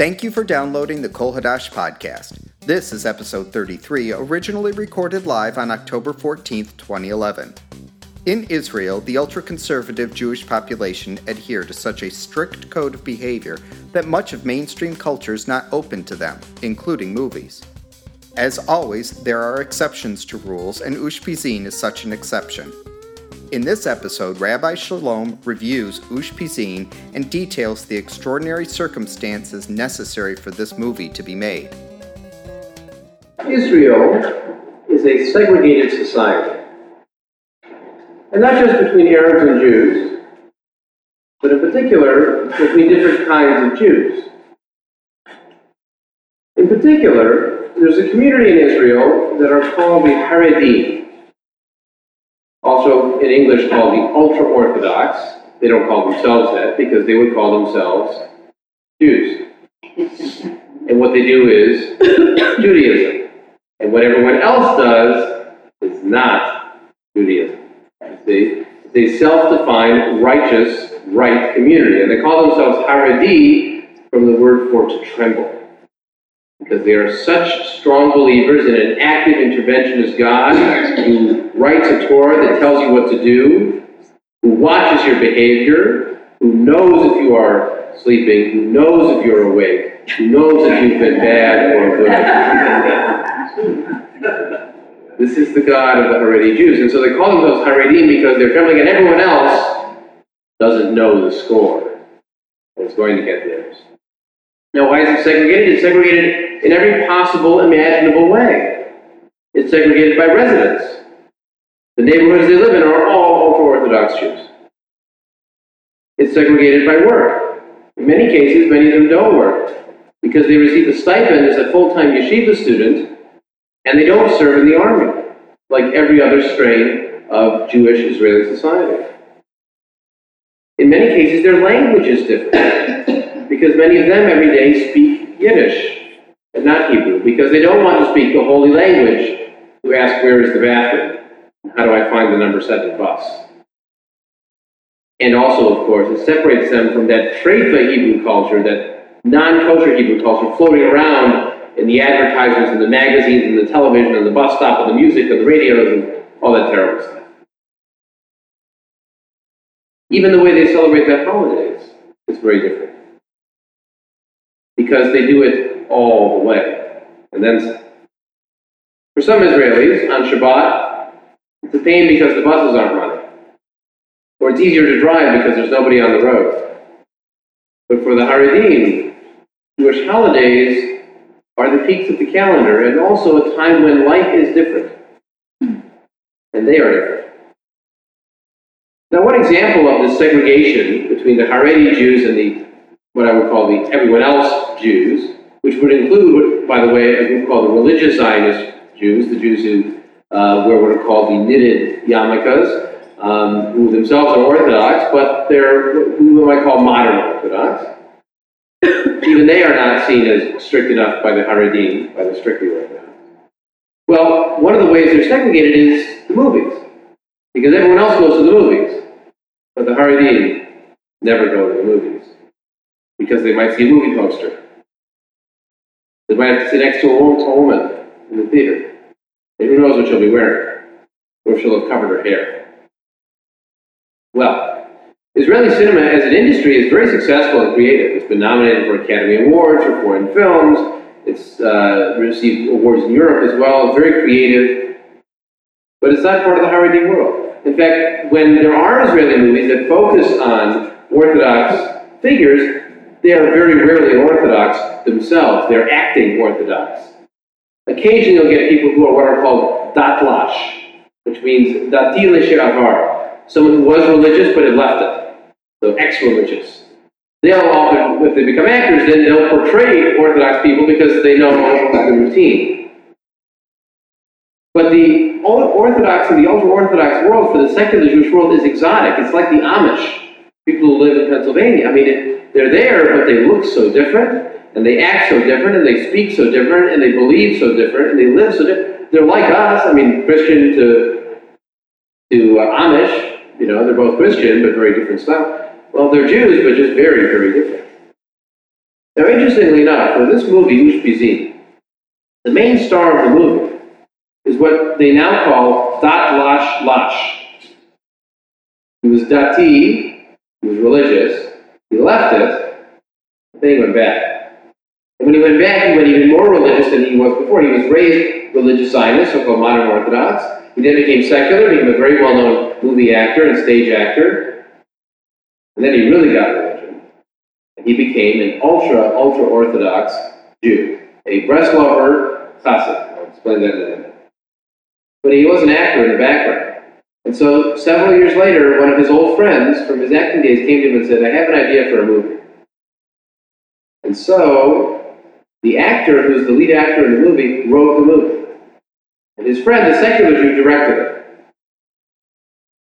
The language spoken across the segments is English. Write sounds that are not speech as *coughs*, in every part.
Thank you for downloading the Kol Hadash podcast. This is episode 33, originally recorded live on October 14, 2011. In Israel, the ultra conservative Jewish population adhere to such a strict code of behavior that much of mainstream culture is not open to them, including movies. As always, there are exceptions to rules, and Ushpizin is such an exception. In this episode, Rabbi Shalom reviews Ushpizin and details the extraordinary circumstances necessary for this movie to be made. Israel is a segregated society. And not just between Arabs and Jews, but in particular between different kinds of Jews. In particular, there's a community in Israel that are called the Haredim also in English called the ultra Orthodox. They don't call themselves that because they would call themselves Jews. and what they do is *coughs* Judaism. And what everyone else does is not Judaism. See? A self defined, righteous, right community. And they call themselves Haredi from the word for to tremble because they are such strong believers in an active interventionist God who writes a Torah that tells you what to do, who watches your behavior, who knows if you are sleeping, who knows if you're awake, who knows if you've been bad or good. this is the God of the Haredi Jews. And so they call themselves Haredim because they're trembling, and everyone else doesn't know the score. It's going to get theirs. Now, why is it segregated? It's segregated in every possible imaginable way. It's segregated by residence. The neighborhoods they live in are all ultra Orthodox Jews. It's segregated by work. In many cases, many of them don't work because they receive a stipend as a full time yeshiva student and they don't serve in the army like every other strain of Jewish Israeli society. In many cases, their language is different *coughs* because many of them every day speak Yiddish not Hebrew, because they don't want to speak the holy language to ask where is the bathroom? How do I find the number seven bus? And also, of course, it separates them from that Treifa Hebrew culture, that non-kosher Hebrew culture floating around in the advertisements and the magazines and the television and the bus stop and the music and the radios and all that terrible stuff. Even the way they celebrate their holidays is very different because they do it all the way. And then For some Israelis, on Shabbat, it's a pain because the buses aren't running. Or it's easier to drive because there's nobody on the road. But for the Haredim, Jewish holidays are the peaks of the calendar and also a time when life is different. And they are different. Now, one example of this segregation between the Haredi Jews and the what I would call the everyone else Jews, which would include, by the way, a group called the religious Zionist Jews, the Jews who uh, wear what are called the knitted yarmulkes, um, who themselves are Orthodox, but they're what we might call modern Orthodox. *coughs* Even they are not seen as strict enough by the Haredim, by the strictly Orthodox. Well, one of the ways they're segregated is the movies, because everyone else goes to the movies, but the Haredim never go to the movies because they might see a movie poster. They might have to sit next to a woman in the theater. And who knows what she'll be wearing, or if she'll have covered her hair. Well, Israeli cinema as an industry is very successful and creative. It's been nominated for Academy Awards for foreign films. It's uh, received awards in Europe as well. It's very creative. But it's not part of the Haredi world. In fact, when there are Israeli movies that focus on Orthodox figures, they are very rarely Orthodox themselves. They're acting Orthodox. Occasionally you'll get people who are what are called datlash, which means dati l'she'avar, someone who was religious but had left it. So ex-religious. They'll often, if they become actors, then they'll portray Orthodox people because they know the routine. But the Orthodox and the ultra-Orthodox world for the secular Jewish world is exotic. It's like the Amish, people who live in Pennsylvania. I mean, it, they're there, but they look so different, and they act so different, and they speak so different, and they believe so different, and they live so different. They're like us. I mean, Christian to to uh, Amish. You know, they're both Christian, but very different style. Well, they're Jews, but just very, very different. Now, interestingly enough, for this movie, Ushpizin, the main star of the movie is what they now call Dat Lash Lash. He was Dati, he was religious, he left it, then he went back. And when he went back, he went even more religious than he was before. He was raised religious Zionist, so called modern Orthodox. He then became secular, became a very well known movie actor and stage actor. And then he really got religion. And he became an ultra, ultra Orthodox Jew, a Breslover chassid. I'll explain that in a minute. But he was an actor in the background. And so several years later, one of his old friends from his acting days came to him and said, I have an idea for a movie. And so the actor who's the lead actor in the movie wrote the movie. And his friend, the secular Jew, directed it.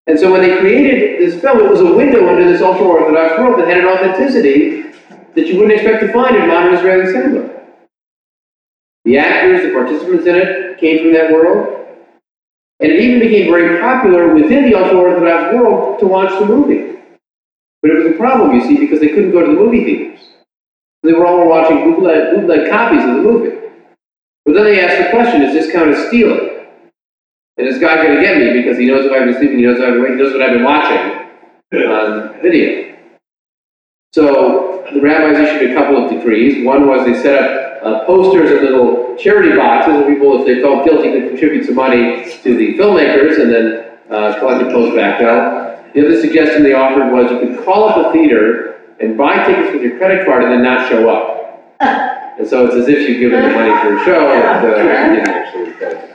And so when they created this film, it was a window into this ultra Orthodox world that had an authenticity that you wouldn't expect to find in modern Israeli cinema. The actors, the participants in it, came from that world. And it even became very popular within the ultra Orthodox world to watch the movie. But it was a problem, you see, because they couldn't go to the movie theaters. They were all watching bootleg, bootleg copies of the movie. But then they asked the question, is this kind of stealing? And is God going to get me because he knows if I've been sleeping, he knows, I've, he knows what I've been watching on video. So the rabbis issued a couple of decrees. One was they set up uh, posters and little charity boxes where people, if they felt guilty, could contribute some money to the filmmakers and then uh, collect the post back out. The other suggestion they offered was you could call up a theater and buy tickets with your credit card and then not show up. *laughs* And so it's as if you've given the money for a show, *laughs* and uh, you didn't actually go.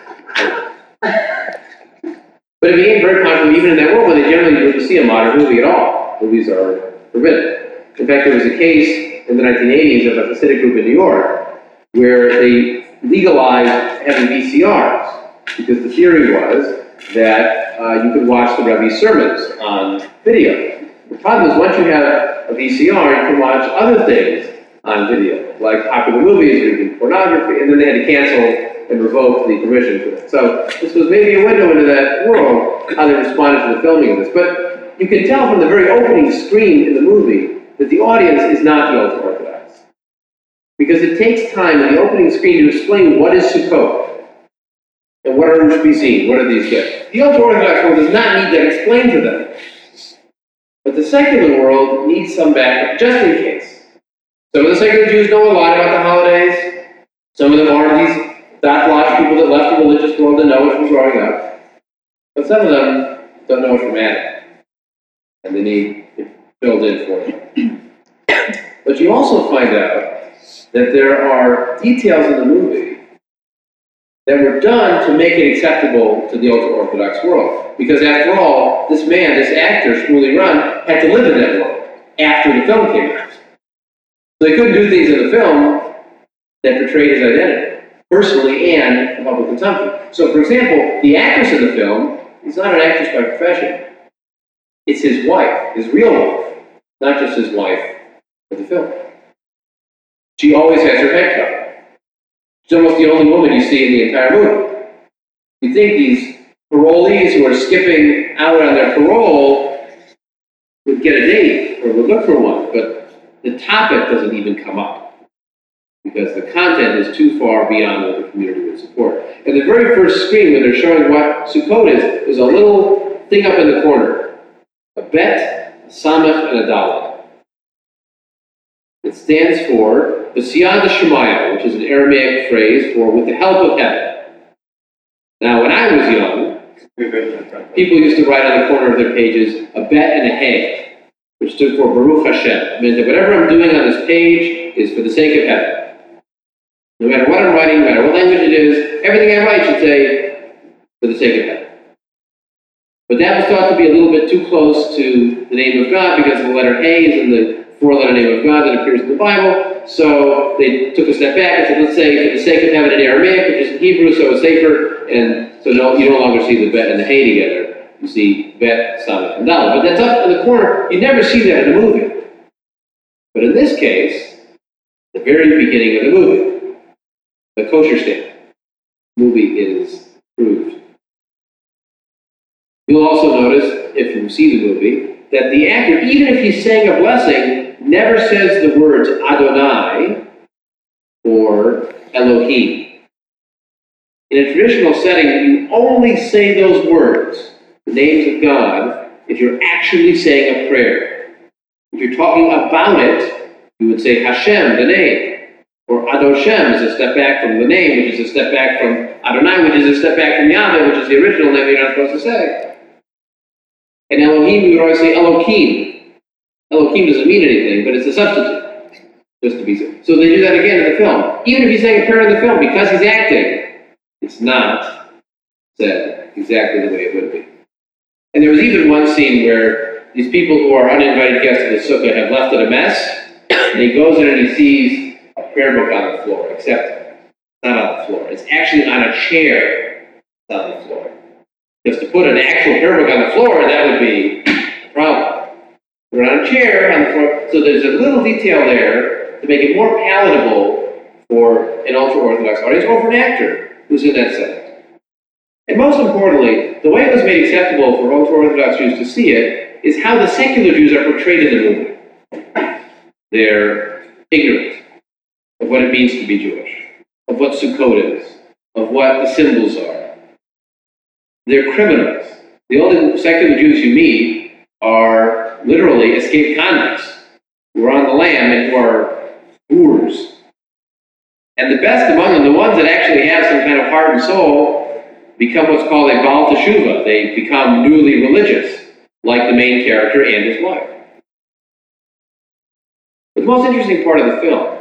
But it became very popular even in that world where they generally wouldn't see a modern movie at all. Movies are forbidden. In fact, there was a case in the 1980s of a Hasidic group in New York where they legalized having VCRs because the theory was that uh, you could watch the Rebbe's sermons on video. The problem is once you have a VCR, you can watch other things on video, like popular movies or even pornography, and then they had to cancel and revoke the permission for that. So this was maybe a window into that world, how they responded to the filming of this. But you can tell from the very opening screen in the movie that the audience is not the ultra-Orthodox. Because it takes time in the opening screen to explain what is Sukkot, and what are Ushpizin, what are these gifts. The ultra-Orthodox world does not need that explained to them. But the secular world needs some backup, just in case. Some of the secular Jews know a lot about the holidays. Some of them are these Orthodox people that left the religious world to know it from growing up. But some of them don't know it from Adam. And they need it filled in for them. *coughs* but you also find out that there are details in the movie that were done to make it acceptable to the ultra-Orthodox world. Because after all, this man, this actor, Shuli Rand, had to live in that world after the film came out. So they couldn't do things in the film that portrayed his identity, personally and for public consumption. So, for example, the actress in the film is not an actress by profession. It's his wife, his real wife, not just his wife for the film. She always has her head covered. She's almost the only woman you see in the entire movie. You think these parolees who are skipping out on their parole would get a date or would look for one, but the topic doesn't even come up because the content is too far beyond what the community would support. And the very first screen, when they're showing what Sukkot is, is a little thing up in the corner a bet, a samach, and a dalet. It stands for B'siyata Dishmaya, which is an Aramaic phrase for with the help of heaven. Now, when I was young, people used to write on the corner of their pages a bet and a hay, which stood for Baruch Hashem. It meant that whatever I'm doing on this page is for the sake of heaven. No matter what I'm writing, no matter what language it is, everything I write should say for the sake of heaven. But that was thought to be a little bit too close to the name of God because the letter A is in the four-letter name of God that appears in the Bible. So they took a step back and said, let's say for the sake of having an Aramaic, which is in Hebrew, so it's safer, and so no, you no longer see the bet and the hay together. You see bet, samach, and dalet. But that's up in the corner. You never see that in the movie. But in this case, the very beginning of the movie, the kosher stand, movie is proved. You'll also notice, if you see the movie, that the actor, even if he's saying a blessing, never says the words Adonai or Elohim. In a traditional setting, you only say those words, the names of God, if you're actually saying a prayer. If you're talking about it, you would say Hashem, the name. Or Adoshem is a step back from the name, which is a step back from Adonai, which is a step back from Yahweh, which is the original name you're not supposed to say. And Elokim, you would always say Elohim. Elokim doesn't mean anything, but it's a substitute, just to be safe. So they do that again in the film. Even if he's saying a prayer in the film, because he's acting, it's not said exactly the way it would be. And there was even one scene where these people who are uninvited guests of the sukkah have left it a mess, and he goes in and he sees a prayer book on the floor, except it's not on the floor. It's actually on a chair. On the floor. Because to put an actual prayer book on the floor, that would be a problem. It on a chair on the floor. So there's a little detail there to make it more palatable for an ultra-Orthodox audience or for an actor who's in that setting. And most importantly, the way it was made acceptable for ultra-Orthodox Jews to see it is how the secular Jews are portrayed in the movie. They're ignorant of what it means to be Jewish, of what Sukkot is, of what the symbols are. They're criminals. The only secular Jews you meet are literally escaped convicts who are on the lam and who are boors. And the best among them, the ones that actually have some kind of heart and soul, become what's called a Baal Teshuvah. They become newly religious, like the main character and his wife. But the most interesting part of the film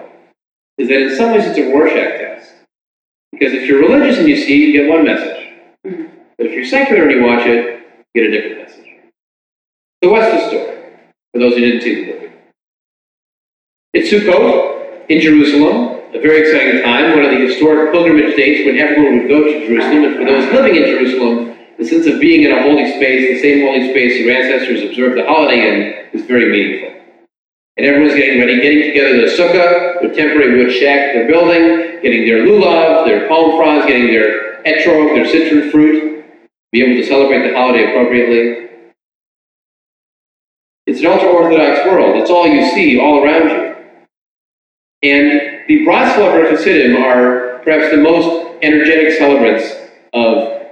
is that in some ways it's a Rorschach test. Because if you're religious and you see it, you get one message. Mm-hmm. But if you're secular and you watch it, you get a different message. So what's the story? For those who didn't see the movie. It's Sukkot in Jerusalem, a very exciting time, one of the historic pilgrimage dates when everyone would go to Jerusalem. And for those living in Jerusalem, the sense of being in a holy space, the same holy space your ancestors observed the holiday in, is very meaningful. And everyone's getting ready, getting together their sukkah, their temporary wood shack they're building, getting their lulav, their palm fronds, getting their etrog, their citron fruit, be able to celebrate the holiday appropriately. It's an ultra-Orthodox world. It's all you see all around you. And the Bratslav Hasidim are perhaps the most energetic celebrants of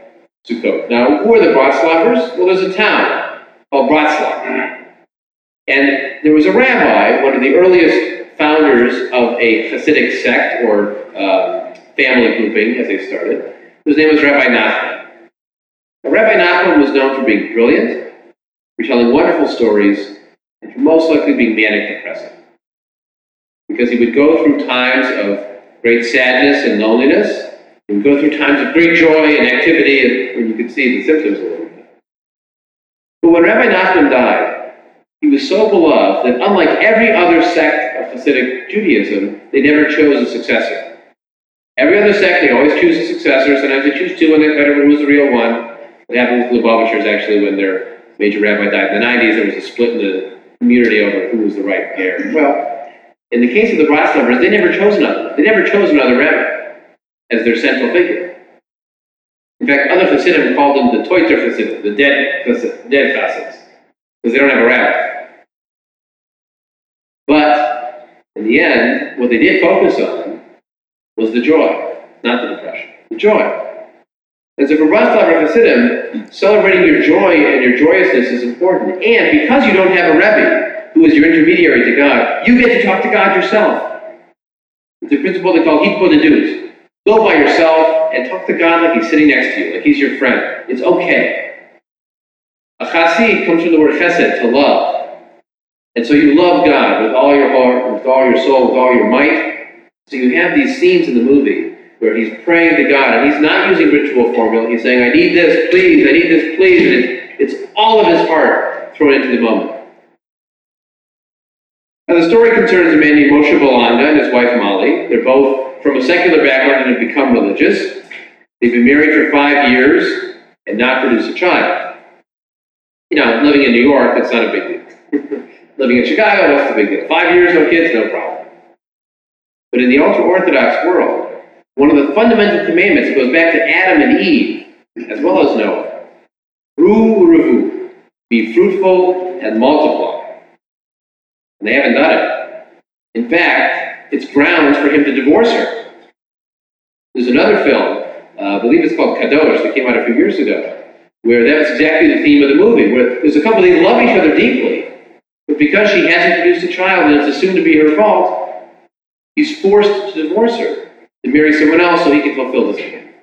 Sukkot. Now, who are the Bratslavers? Well, there's a town called Bratslav. And there was a rabbi, one of the earliest founders of a Hasidic sect or uh, family grouping, as they started, whose name was Rabbi Nachman. Now, Rabbi Nachman was known for being brilliant, for telling wonderful stories, and for most likely being manic depressive. Because he would go through times of great sadness and loneliness, he would go through times of great joy and activity, and you could see the symptoms a little bit. But when Rabbi Nachman died, he was so beloved that unlike every other sect of Hasidic Judaism, they never chose a successor. Every other sect, they always choose a successor. Sometimes they choose two and they fight over who's the real one. What happened with Lubavitchers actually when their major rabbi died in the 90s, there was a split in the community over who was the right heir. Well, in the case of the Bratslavers, they never chose another. They never chose another rabbi as their central figure. In fact, other Hasidim called them the Toiter Hasidim, the dead, dead Hasids, because they don't have a rabbi. But in the end, what they did focus on was the joy, not the depression. The joy. And so for Braslav Hasidim, celebrating your joy and your joyousness is important. And because you don't have a Rebbe who is your intermediary to God, you get to talk to God yourself. It's a principle they call hitbodedut. Go by yourself and talk to God like he's sitting next to you, like he's your friend. It's okay. A chassid comes from the word chesed, to love. And so you love God with all your heart, with all your soul, with all your might. So you have these scenes in the movie where he's praying to God, and he's not using ritual formula. He's saying, I need this, please, I need this, please. And it's, it's all of his heart thrown into the moment. Now, the story concerns a man named Moshe Belanga and his wife Molly. They're both from a secular background and have become religious. They've been married for five years and not produced a child. You know, living in New York, that's not a big deal. *laughs* Living in Chicago, what's the big deal? Five years, no kids, no problem. But in the ultra Orthodox world, one of the fundamental commandments goes back to Adam and Eve, as well as Noah. Ru Revu, be fruitful and multiply. And they haven't done it. In fact, it's grounds for him to divorce her. There's another film, uh, I believe it's called Kadosh, that came out a few years ago, where that's exactly the theme of the movie, where there's a couple, they love each other deeply, but because she hasn't produced a child and it's assumed to be her fault, he's forced to divorce her, to marry someone else so he can fulfill this again.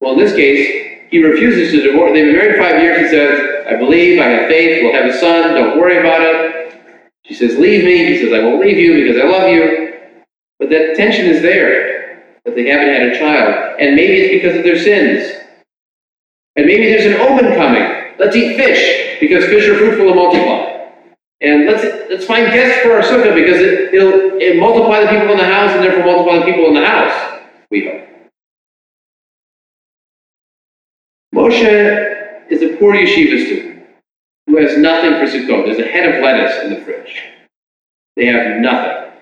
Well, in this case, he refuses to divorce. They've been married five years. He says, I believe, I have faith, we'll have a son, don't worry about it. She says, Leave me. He says, I won't leave you because I love you. But that tension is there, that they haven't had a child. And maybe it's because of their sins. And maybe there's an omen coming. Let's eat fish, because fish are fruitful and multiply. And let's let's find guests for our sukkah because it, it'll, it'll multiply the people in the house and therefore multiply the people in the house. We hope. Moshe is a poor yeshiva student who has nothing for Sukkot. There's a head of lettuce in the fridge. They have nothing.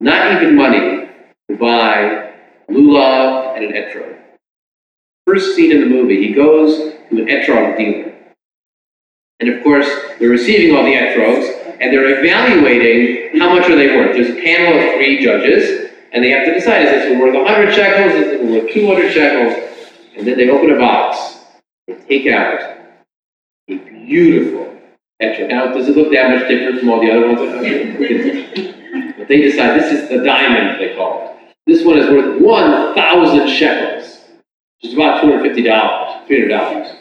Not even money to buy lulav and an etrog. First scene in the movie, he goes to an etrog dealer. And of course, they're receiving all the etrogs, and they're evaluating how much are they worth. There's a panel of three judges, and they have to decide, is this one worth 100 shekels, is it worth 200 shekels? And then they open a box, they take out a beautiful etrog. Now, does it look that much different from all the other ones? *laughs* but they decide, this is the diamond, they call it. This one is worth 1,000 shekels, which is about $250, $300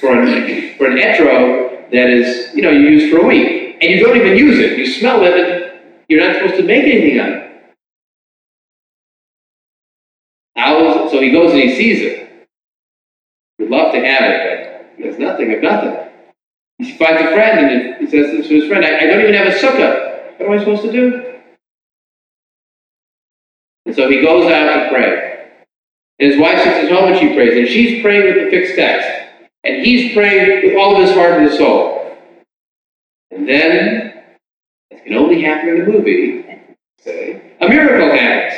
for an, for an etrog that is, you know, you use for a week. And you don't even use it. You smell it, and you're not supposed to make anything out of it. He goes and he sees it. Would love to have it, but he has nothing of nothing. He finds a friend and he says to his friend, I, I don't even have a sukkah. What am I supposed to do? And so he goes out to pray. And his wife sits at home and she prays. And she's praying with the fixed text. And he's praying with all of his heart and his soul. And then, it can only happen in a movie, say, a miracle happens.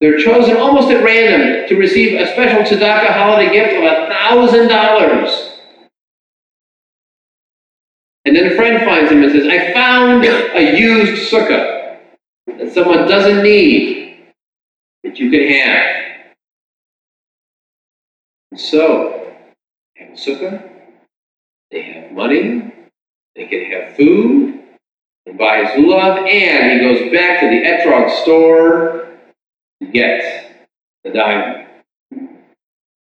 They're chosen almost at random to receive a special tzedakah holiday gift of a thousand dollars. And then a friend finds him and says, I found a used sukkah that someone doesn't need that you can have. So, they have a sukkah, they have money, they can have food, and buy his love, and he goes back to the etrog store to get the diamond.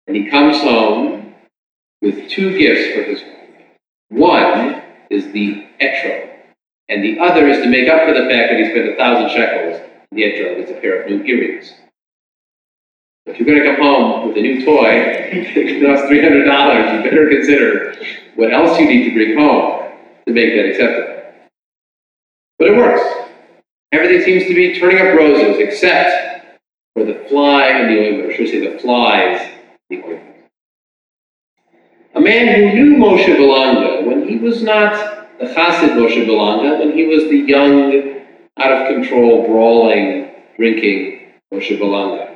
And he comes home with two gifts for his wife. One is the etrog, and the other is to make up for the fact that he spent a thousand shekels. In the etrog is a pair of new earrings. If you're going to come home with a new toy *laughs* that costs three hundred dollars, you better consider what else you need to bring home to make that acceptable. But it works. Everything seems to be turning up roses, except for the fly and the ointment, or should I say the flies in the ointment. A man who knew Moshe Belanga when he was not the Chassid Moshe Belanga, when he was the young, out of control, brawling, drinking Moshe Belanga.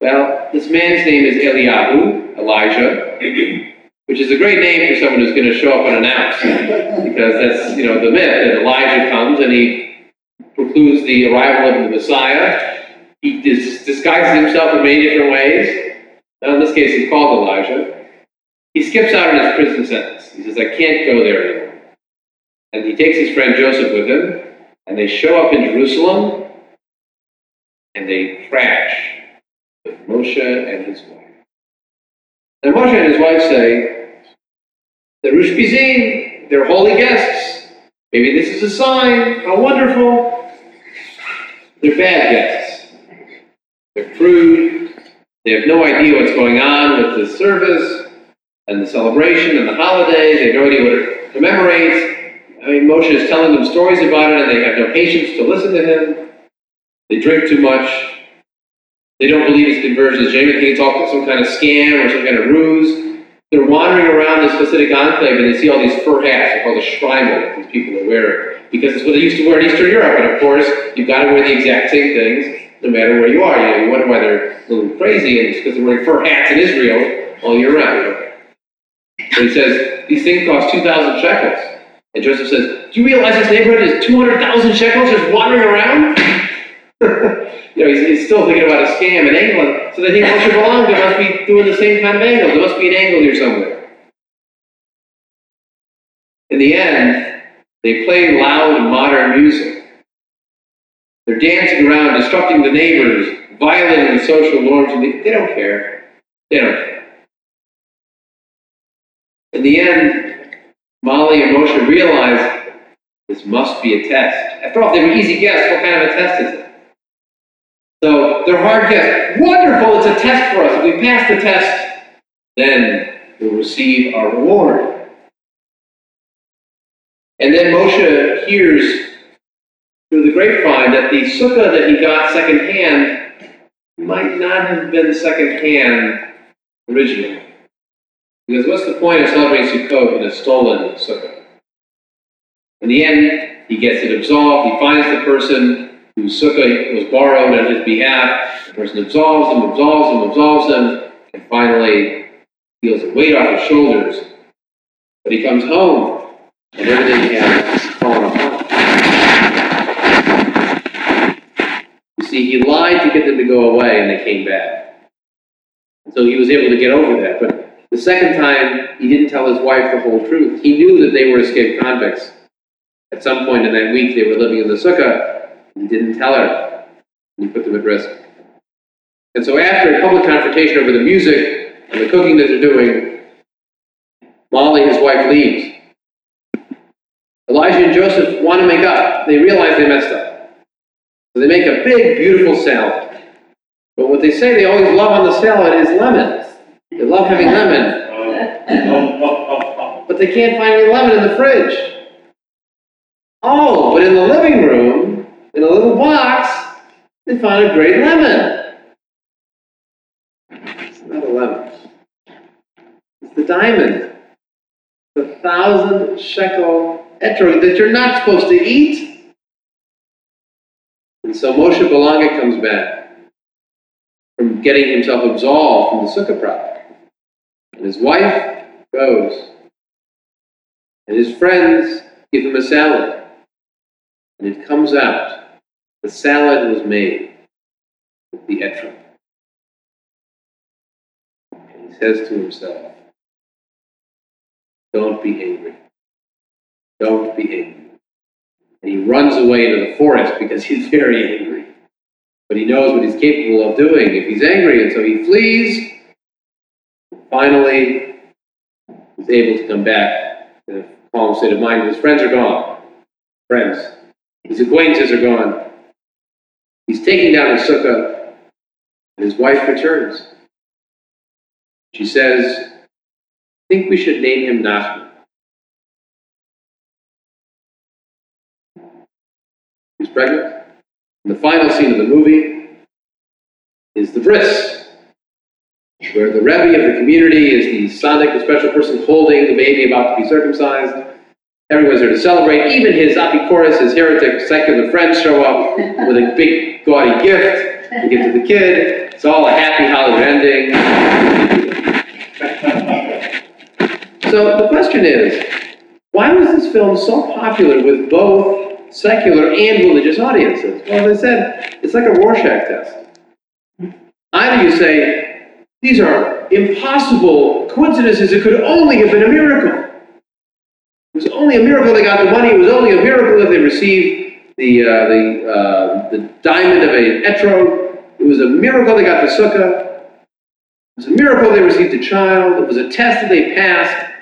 Well, this man's name is Eliyahu, Elijah, *clears throat* which is a great name for someone who's going to show up unannounced, because that's, you know, the myth that Elijah comes and he precludes the arrival of the Messiah. He dis- disguises himself in many different ways. Now, in this case, he's called Elijah. He skips out on his prison sentence. He says, I can't go there anymore. And he takes his friend Joseph with him, and they show up in Jerusalem, and they crash with Moshe and his wife. And Moshe and his wife say, the Ushpizin, they're holy guests. Maybe this is a sign. How wonderful. They're bad guests. They're crude. They have no idea what's going on with the service and the celebration and the holiday. They have no idea what it commemorates. I mean, Moshe is telling them stories about it, and they have no patience to listen to him. They drink too much. They don't believe his conversion is genuine. They think it's all some kind of scam or some kind of ruse. They're wandering around this Hasidic enclave and they see all these fur hats. They're called the shtreimel that these people are wearing. Because it's what they used to wear in Eastern Europe. And of course, you've got to wear the exact same things no matter where you are. You, know, you wonder why they're a little crazy, and it's because they're wearing fur hats in Israel all year round. So he says, these things cost 2,000 shekels. And Joseph says, Do you realize this neighborhood is 200,000 shekels just wandering around? *laughs* you know, he's, he's, still thinking about a scam in England. So they think oh, Moshe Belanga must be doing the same kind of angle. There must be an angle here somewhere. In the end, they play loud modern music. They're dancing around, disrupting the neighbors, violating the social norms, and they, they don't care. They don't care. In the end, Molly and Moshe realize this must be a test. After all, they were easy guests, what kind of a test is it? So they're hard guests. Wonderful, it's a test for us. If we pass the test, then we'll receive our reward. And then Moshe hears through the grapevine that the sukkah that he got secondhand might not have been secondhand originally. Because what's the point of celebrating Sukkot in a stolen sukkah? In the end, he gets it absolved. He finds the person whose sukkah was borrowed on his behalf. The person absolves him, absolves him, absolves him, and finally feels the weight off his shoulders. But he comes home, and everything has see, he lied to get them to go away, and they came back. And so he was able to get over that. But the second time, he didn't tell his wife the whole truth. He knew that they were escaped convicts. At some point in that week, they were living in the sukkah. and He didn't tell her. And he put them at risk. And so after a public confrontation over the music and the cooking that they're doing, Molly, his wife, leaves. Elijah and Joseph want to make up. They realize they messed up. So they make a big, beautiful salad. But what they say they always love on the salad is lemon. They love having lemon. *laughs* But they can't find any lemon in the fridge. Oh, but in the living room, in a little box, they found a great lemon. It's not a lemon. It's the diamond. The thousand shekel etrog that you're not supposed to eat. And so Moshe Belanga comes back from getting himself absolved from the sukkah problem. And his wife goes. And his friends give him a salad. And it comes out. The salad was made with the etrog. And he says to himself, Don't be angry. Don't be angry. And he runs away into the forest because he's *laughs* very angry. But he knows what he's capable of doing if he's angry, and so he flees Finally, he's able to come back in a calm state of mind. His friends are gone. Friends. His acquaintances are gone. He's taking down his sukkah, and his wife returns. She says, I think we should name him Nachman. Pregnant. And the final scene of the movie is the bris where the Rebbe of the community is the tzaddik, the special person holding the baby about to be circumcised. Everyone's there to celebrate. Even his apikoros, his heretic secular friends show up with a big gaudy gift to give to the kid. It's all a happy holiday ending. so the question is, why was this film so popular with both secular and religious audiences? Well, as I said, it's like a Rorschach test. Either you say, these are impossible coincidences. It could only have been a miracle. It was only a miracle they got the money. It was only a miracle that they received the, uh, the, uh, the diamond of a etrog. It was a miracle they got the sukkah. It was a miracle they received a child. It was a test that they passed.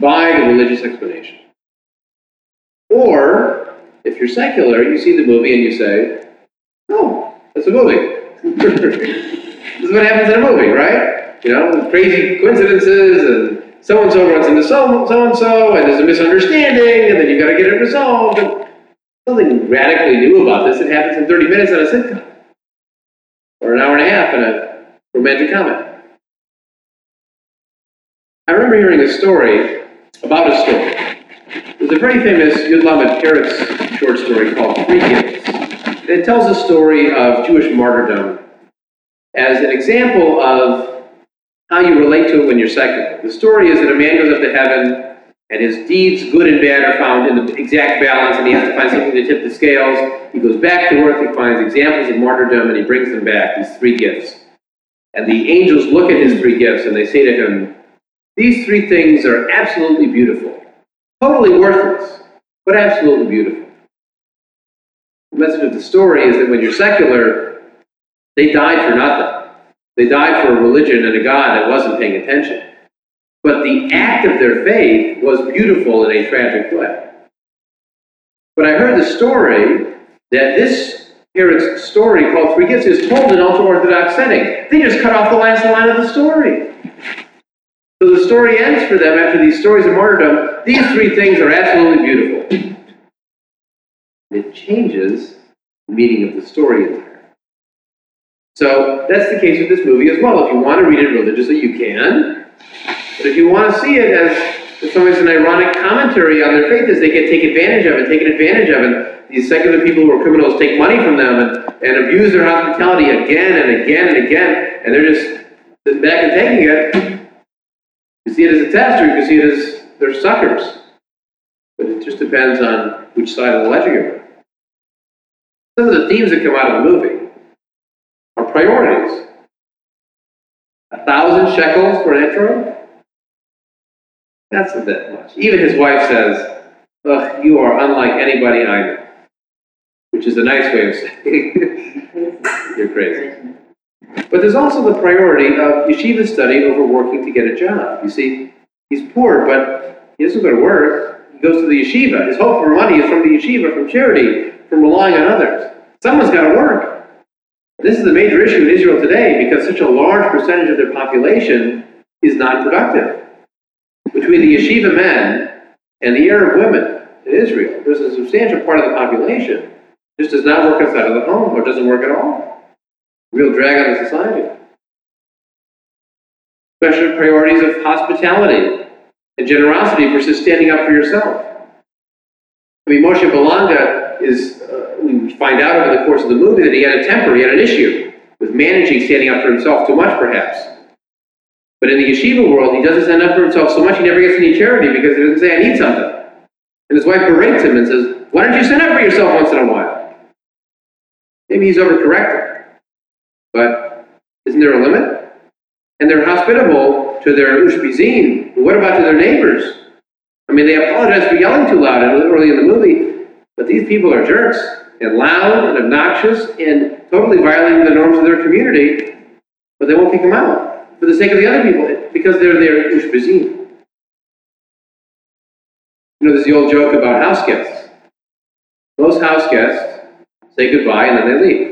Buy the religious explanation. Or, if you're secular, you see the movie and you say, oh, that's a movie. *laughs* This is what happens in a movie, right? You know, crazy coincidences and so and so runs into so and so, and there's a misunderstanding, and then you've got to get it resolved. And something radically new about this. It happens in 30 minutes on a sitcom, or an hour and a half in a romantic comedy. I remember hearing a story about a story. There's a very famous Yud Lamed Peretz short story called Three Gifts. It tells the story of Jewish martyrdom as an example of how you relate to it when you're secular. The story is that a man goes up to heaven and his deeds, good and bad, are found in the exact balance, and he has to find something to tip the scales. He goes back to earth, he finds examples of martyrdom, and he brings them back, these three gifts. And the angels look at his three gifts and they say to him, These three things are absolutely beautiful, totally worthless, but absolutely beautiful. The message of the story is that when you're secular, they died for nothing. They died for a religion and a God that wasn't paying attention. But the act of their faith was beautiful in a tragic way. But I heard the story that this Herod's story called Three Gifts is told in ultra Orthodox setting. They just cut off the last line of the story. So the story ends for them after these stories of martyrdom. These three things are absolutely beautiful. It changes the meaning of the story entirely. So that's the case with this movie as well. If you want to read it religiously, you can. But if you want to see it as it's always an ironic commentary on their faith as they get taken advantage of and taken advantage of, and these secular people who are criminals take money from them and, and abuse their hospitality again and again and again, and they're just sitting back and taking it. You see it as a test, or you can see it as they're suckers. But it just depends on which side of the ledger you're on. Some of the themes that come out of the movie are priorities. A thousand shekels for an etrog? That's a bit much. Even his wife says, Ugh, you are unlike anybody I know. Which is a nice way of saying *laughs* you're crazy. But there's also the priority of yeshiva study over working to get a job. You see, he's poor, but he doesn't go to work. He goes to the yeshiva. His hope for money is from the yeshiva, from charity, from relying on others. Someone's got to work. This is a major issue in Israel today because such a large percentage of their population is non productive between the yeshiva men and the Arab women in Israel, there's a substantial part of the population just does not work outside of the home or doesn't work at all. Real drag on the society. Special priorities of hospitality and generosity versus standing up for yourself. I mean, Moshe Balanga is, uh, we find out over the course of the movie that he had a temper, he had an issue with managing standing up for himself too much, perhaps. But in the yeshiva world, he doesn't stand up for himself so much he never gets any charity because he doesn't say, I need something. And his wife berates him and says, Why don't you stand up for yourself once in a while? Maybe he's overcorrecting. But isn't there a limit? And they're hospitable to their ushpizin. But what about to their neighbors? I mean, they apologize for yelling too loud early in the movie, but these people are jerks and loud and obnoxious and totally violating the norms of their community, but they won't kick them out for the sake of the other people, because they're their ushpizin. You know, there's the old joke about house guests. Most house guests say goodbye and then they leave.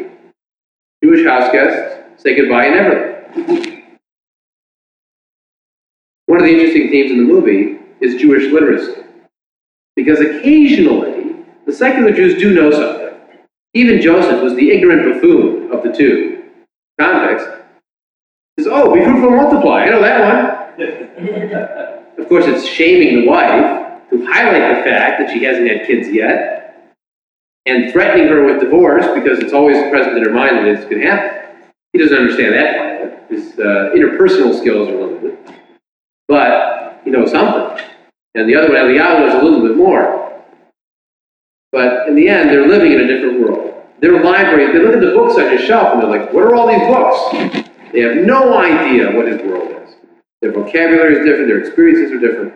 Jewish house guests say goodbye and leave. One of the interesting themes in the movie is Jewish literacy. Because occasionally, the secular Jews do know something. Even Joseph was the ignorant buffoon of the two convicts, says, oh, be fruitful and multiply. I know that one. of course, it's shaming the wife to highlight the fact that she hasn't had kids yet and threatening her with divorce because it's always present in her mind that it's going to happen. He doesn't understand that part of it. His uh, interpersonal skills are limited. But he knows something. And the other one, Eliyahu, knows a little bit more. But in the end, they're living in a different world. Their library, they look at the books on your shelf and they're like, what are all these books? They have no idea what his world is. Their vocabulary is different, their experiences are different.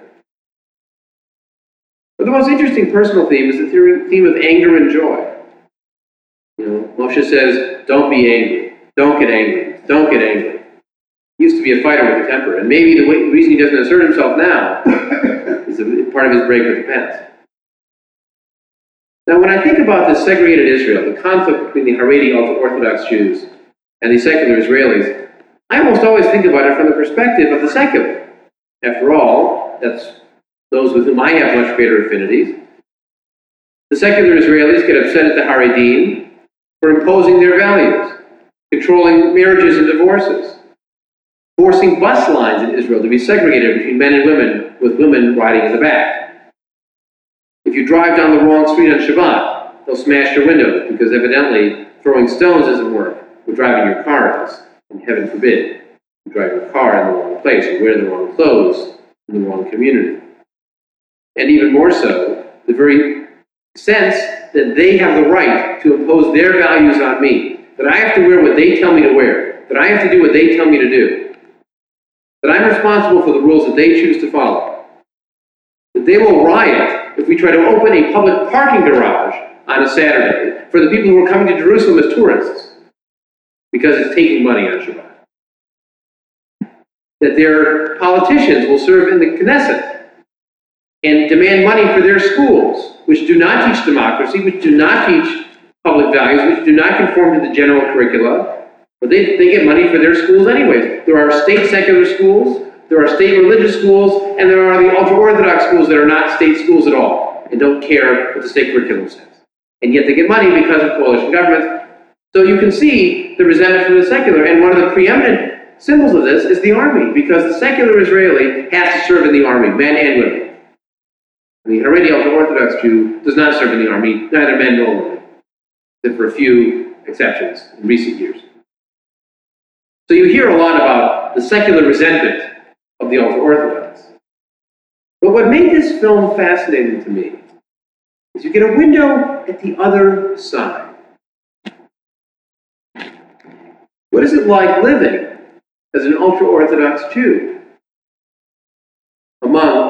But the most interesting personal theme is the theme of anger and joy. You know, Moshe says, don't be angry. Don't get angry. Don't get angry. He used to be a fighter with a temper, and maybe the, way, the reason he doesn't assert himself now *coughs* is part of his break with the past. Now, when I think about this segregated Israel, the conflict between the Haredi ultra-Orthodox Jews and the secular Israelis, I almost always think about it from the perspective of the secular. After all, that's those with whom I have much greater affinities. The secular Israelis get upset at the Haredim for imposing their values, controlling marriages and divorces, forcing bus lines in Israel to be segregated between men and women, with women riding in the back. If you drive down the wrong street on Shabbat, they'll smash your windows because evidently throwing stones doesn't work, or driving your car does and heaven forbid, you drive your car in the wrong place or wear the wrong clothes in the wrong community. And even more so, the very sense that they have the right to impose their values on me, that I have to wear what they tell me to wear, that I have to do what they tell me to do, that I'm responsible for the rules that they choose to follow, that they will riot if we try to open a public parking garage on a Saturday for the people who are coming to Jerusalem as tourists because it's taking money on Shabbat. That their politicians will serve in the Knesset and demand money for their schools, which do not teach democracy, which do not teach public values, which do not conform to the general curricula, but they, they get money for their schools anyways. There are state secular schools, there are state religious schools, and there are the ultra Orthodox schools that are not state schools at all and don't care what the state curriculum says. And yet they get money because of coalition governments. So you can see the resentment from the secular, and one of the preeminent symbols of this is the army, because the secular Israeli has to serve in the army, men and women. The Haredi ultra-Orthodox Jew does not serve in the army, neither men nor women, except for a few exceptions in recent years. So you hear a lot about the secular resentment of the ultra-Orthodox. But what made this film fascinating to me is you get a window at the other side. What is it like living as an ultra-Orthodox Jew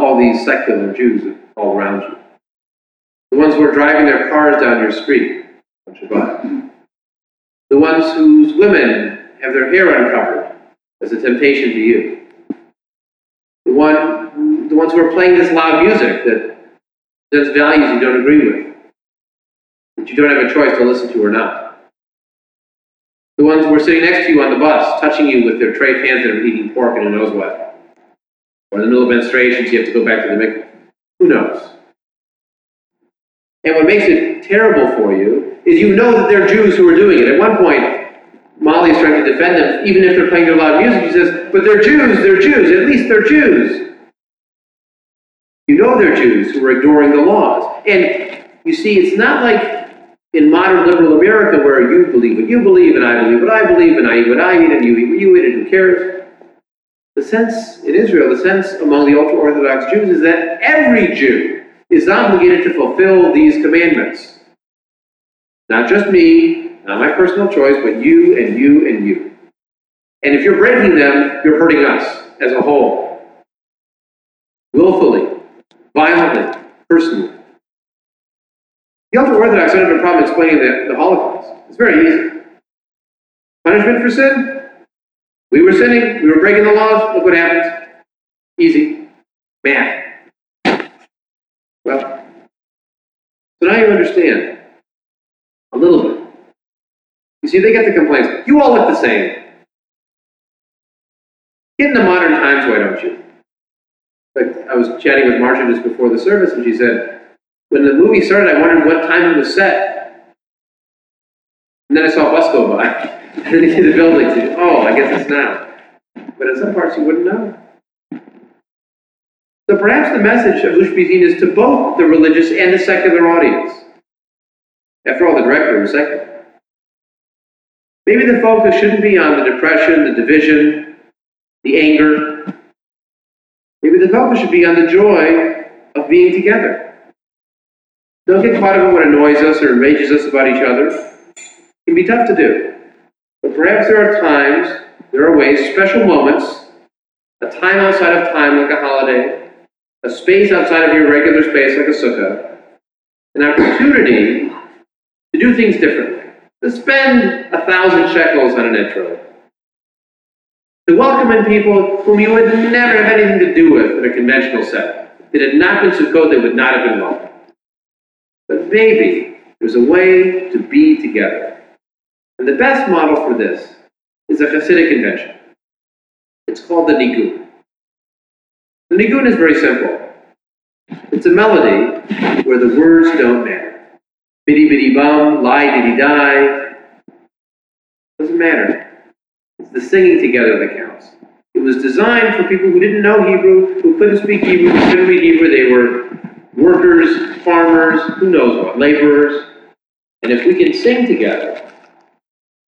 all these secular Jews all around you. The ones who are driving their cars down your street on Shabbat. The ones whose women have their hair uncovered as a temptation to you. The, one, the ones who are playing this loud music that says values you don't agree with, that you don't have a choice to listen to or not. The ones who are sitting next to you on the bus, touching you with their tray fans that are eating pork and who knows what. Or in the middle of menstruations, you have to go back to the mikveh. Who knows? And what makes it terrible for you is you know that they're Jews who are doing it. At one point, Molly is trying to defend them, even if they're playing their loud music. She says, But they're Jews, they're Jews, at least they're Jews. You know they're Jews who are ignoring the laws. And you see, it's not like in modern liberal America where you believe what you believe, and I believe what I believe, and I eat what I eat, and you eat what you eat, and who cares? The sense in Israel, the sense among the ultra Orthodox Jews is that every Jew is obligated to fulfill these commandments. Not just me, not my personal choice, but you and you and you. And if you're breaking them, you're hurting us as a whole. Willfully, violently, personally. The ultra Orthodox don't have a problem explaining the, the Holocaust. It's very easy. Punishment for sin? We were sinning, we were breaking the laws, look what happens. Easy. Math. Well, so now you understand a little bit. You see, they get the complaints. You all look the same. Get in the modern times, why don't you? Like I was chatting with Marcia just before the service, and she said, when the movie started, I wondered what time it was set. And then I saw a bus go by. *laughs* *laughs* And then you see the buildings, and, oh, I guess it's now. But in some parts you wouldn't know. So perhaps the message of Ushpizin is to both the religious and the secular audience. After all, the director was secular. Maybe the focus shouldn't be on the depression, the division, the anger. Maybe the focus should be on the joy of being together. Don't get caught up in what annoys us or enrages us about each other. It can be tough to do. But perhaps there are times, there are ways, special moments, a time outside of time like a holiday, a space outside of your regular space like a sukkah, an opportunity to do things differently, to spend a thousand shekels on an etrog, to welcome in people whom you would never have anything to do with in a conventional setting. If it had not been Sukkot, they would not have been welcome. But maybe there's a way to be together. And the best model for this is a Hasidic invention. It's called the Nigun. The Nigun is very simple. It's a melody where the words don't matter. Biddy biddy bum, lie diddy die. Doesn't matter. It's the singing together that counts. It was designed for people who didn't know Hebrew, who couldn't speak Hebrew, who couldn't read Hebrew. They were workers, farmers, who knows what, laborers. And if we can sing together,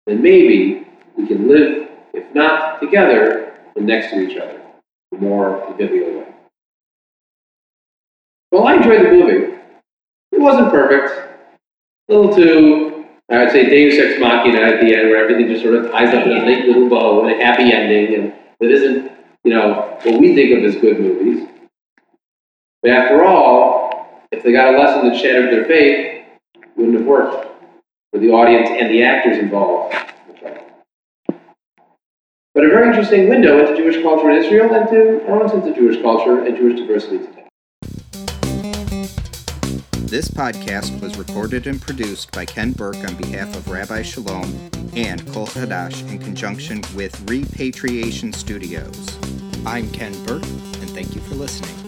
then maybe we can live, if not together, then next to each other, a more convivial way. Well, I enjoyed the movie. It wasn't perfect. A little too, I would say, Deus Ex Machina at the end, where everything just sort of ties up in a neat little bow and a happy ending, and it isn't, you know, what we think of as good movies. But after all, if they got a lesson that shattered their faith, it wouldn't have worked for the audience and the actors involved. But a very interesting window into Jewish culture in Israel and to sense of Jewish culture and Jewish diversity today. This podcast was recorded and produced by Ken Burke on behalf of Rabbi Chalom and Kol Hadash in conjunction with Repatriation Studios. I'm Ken Burke, and thank you for listening.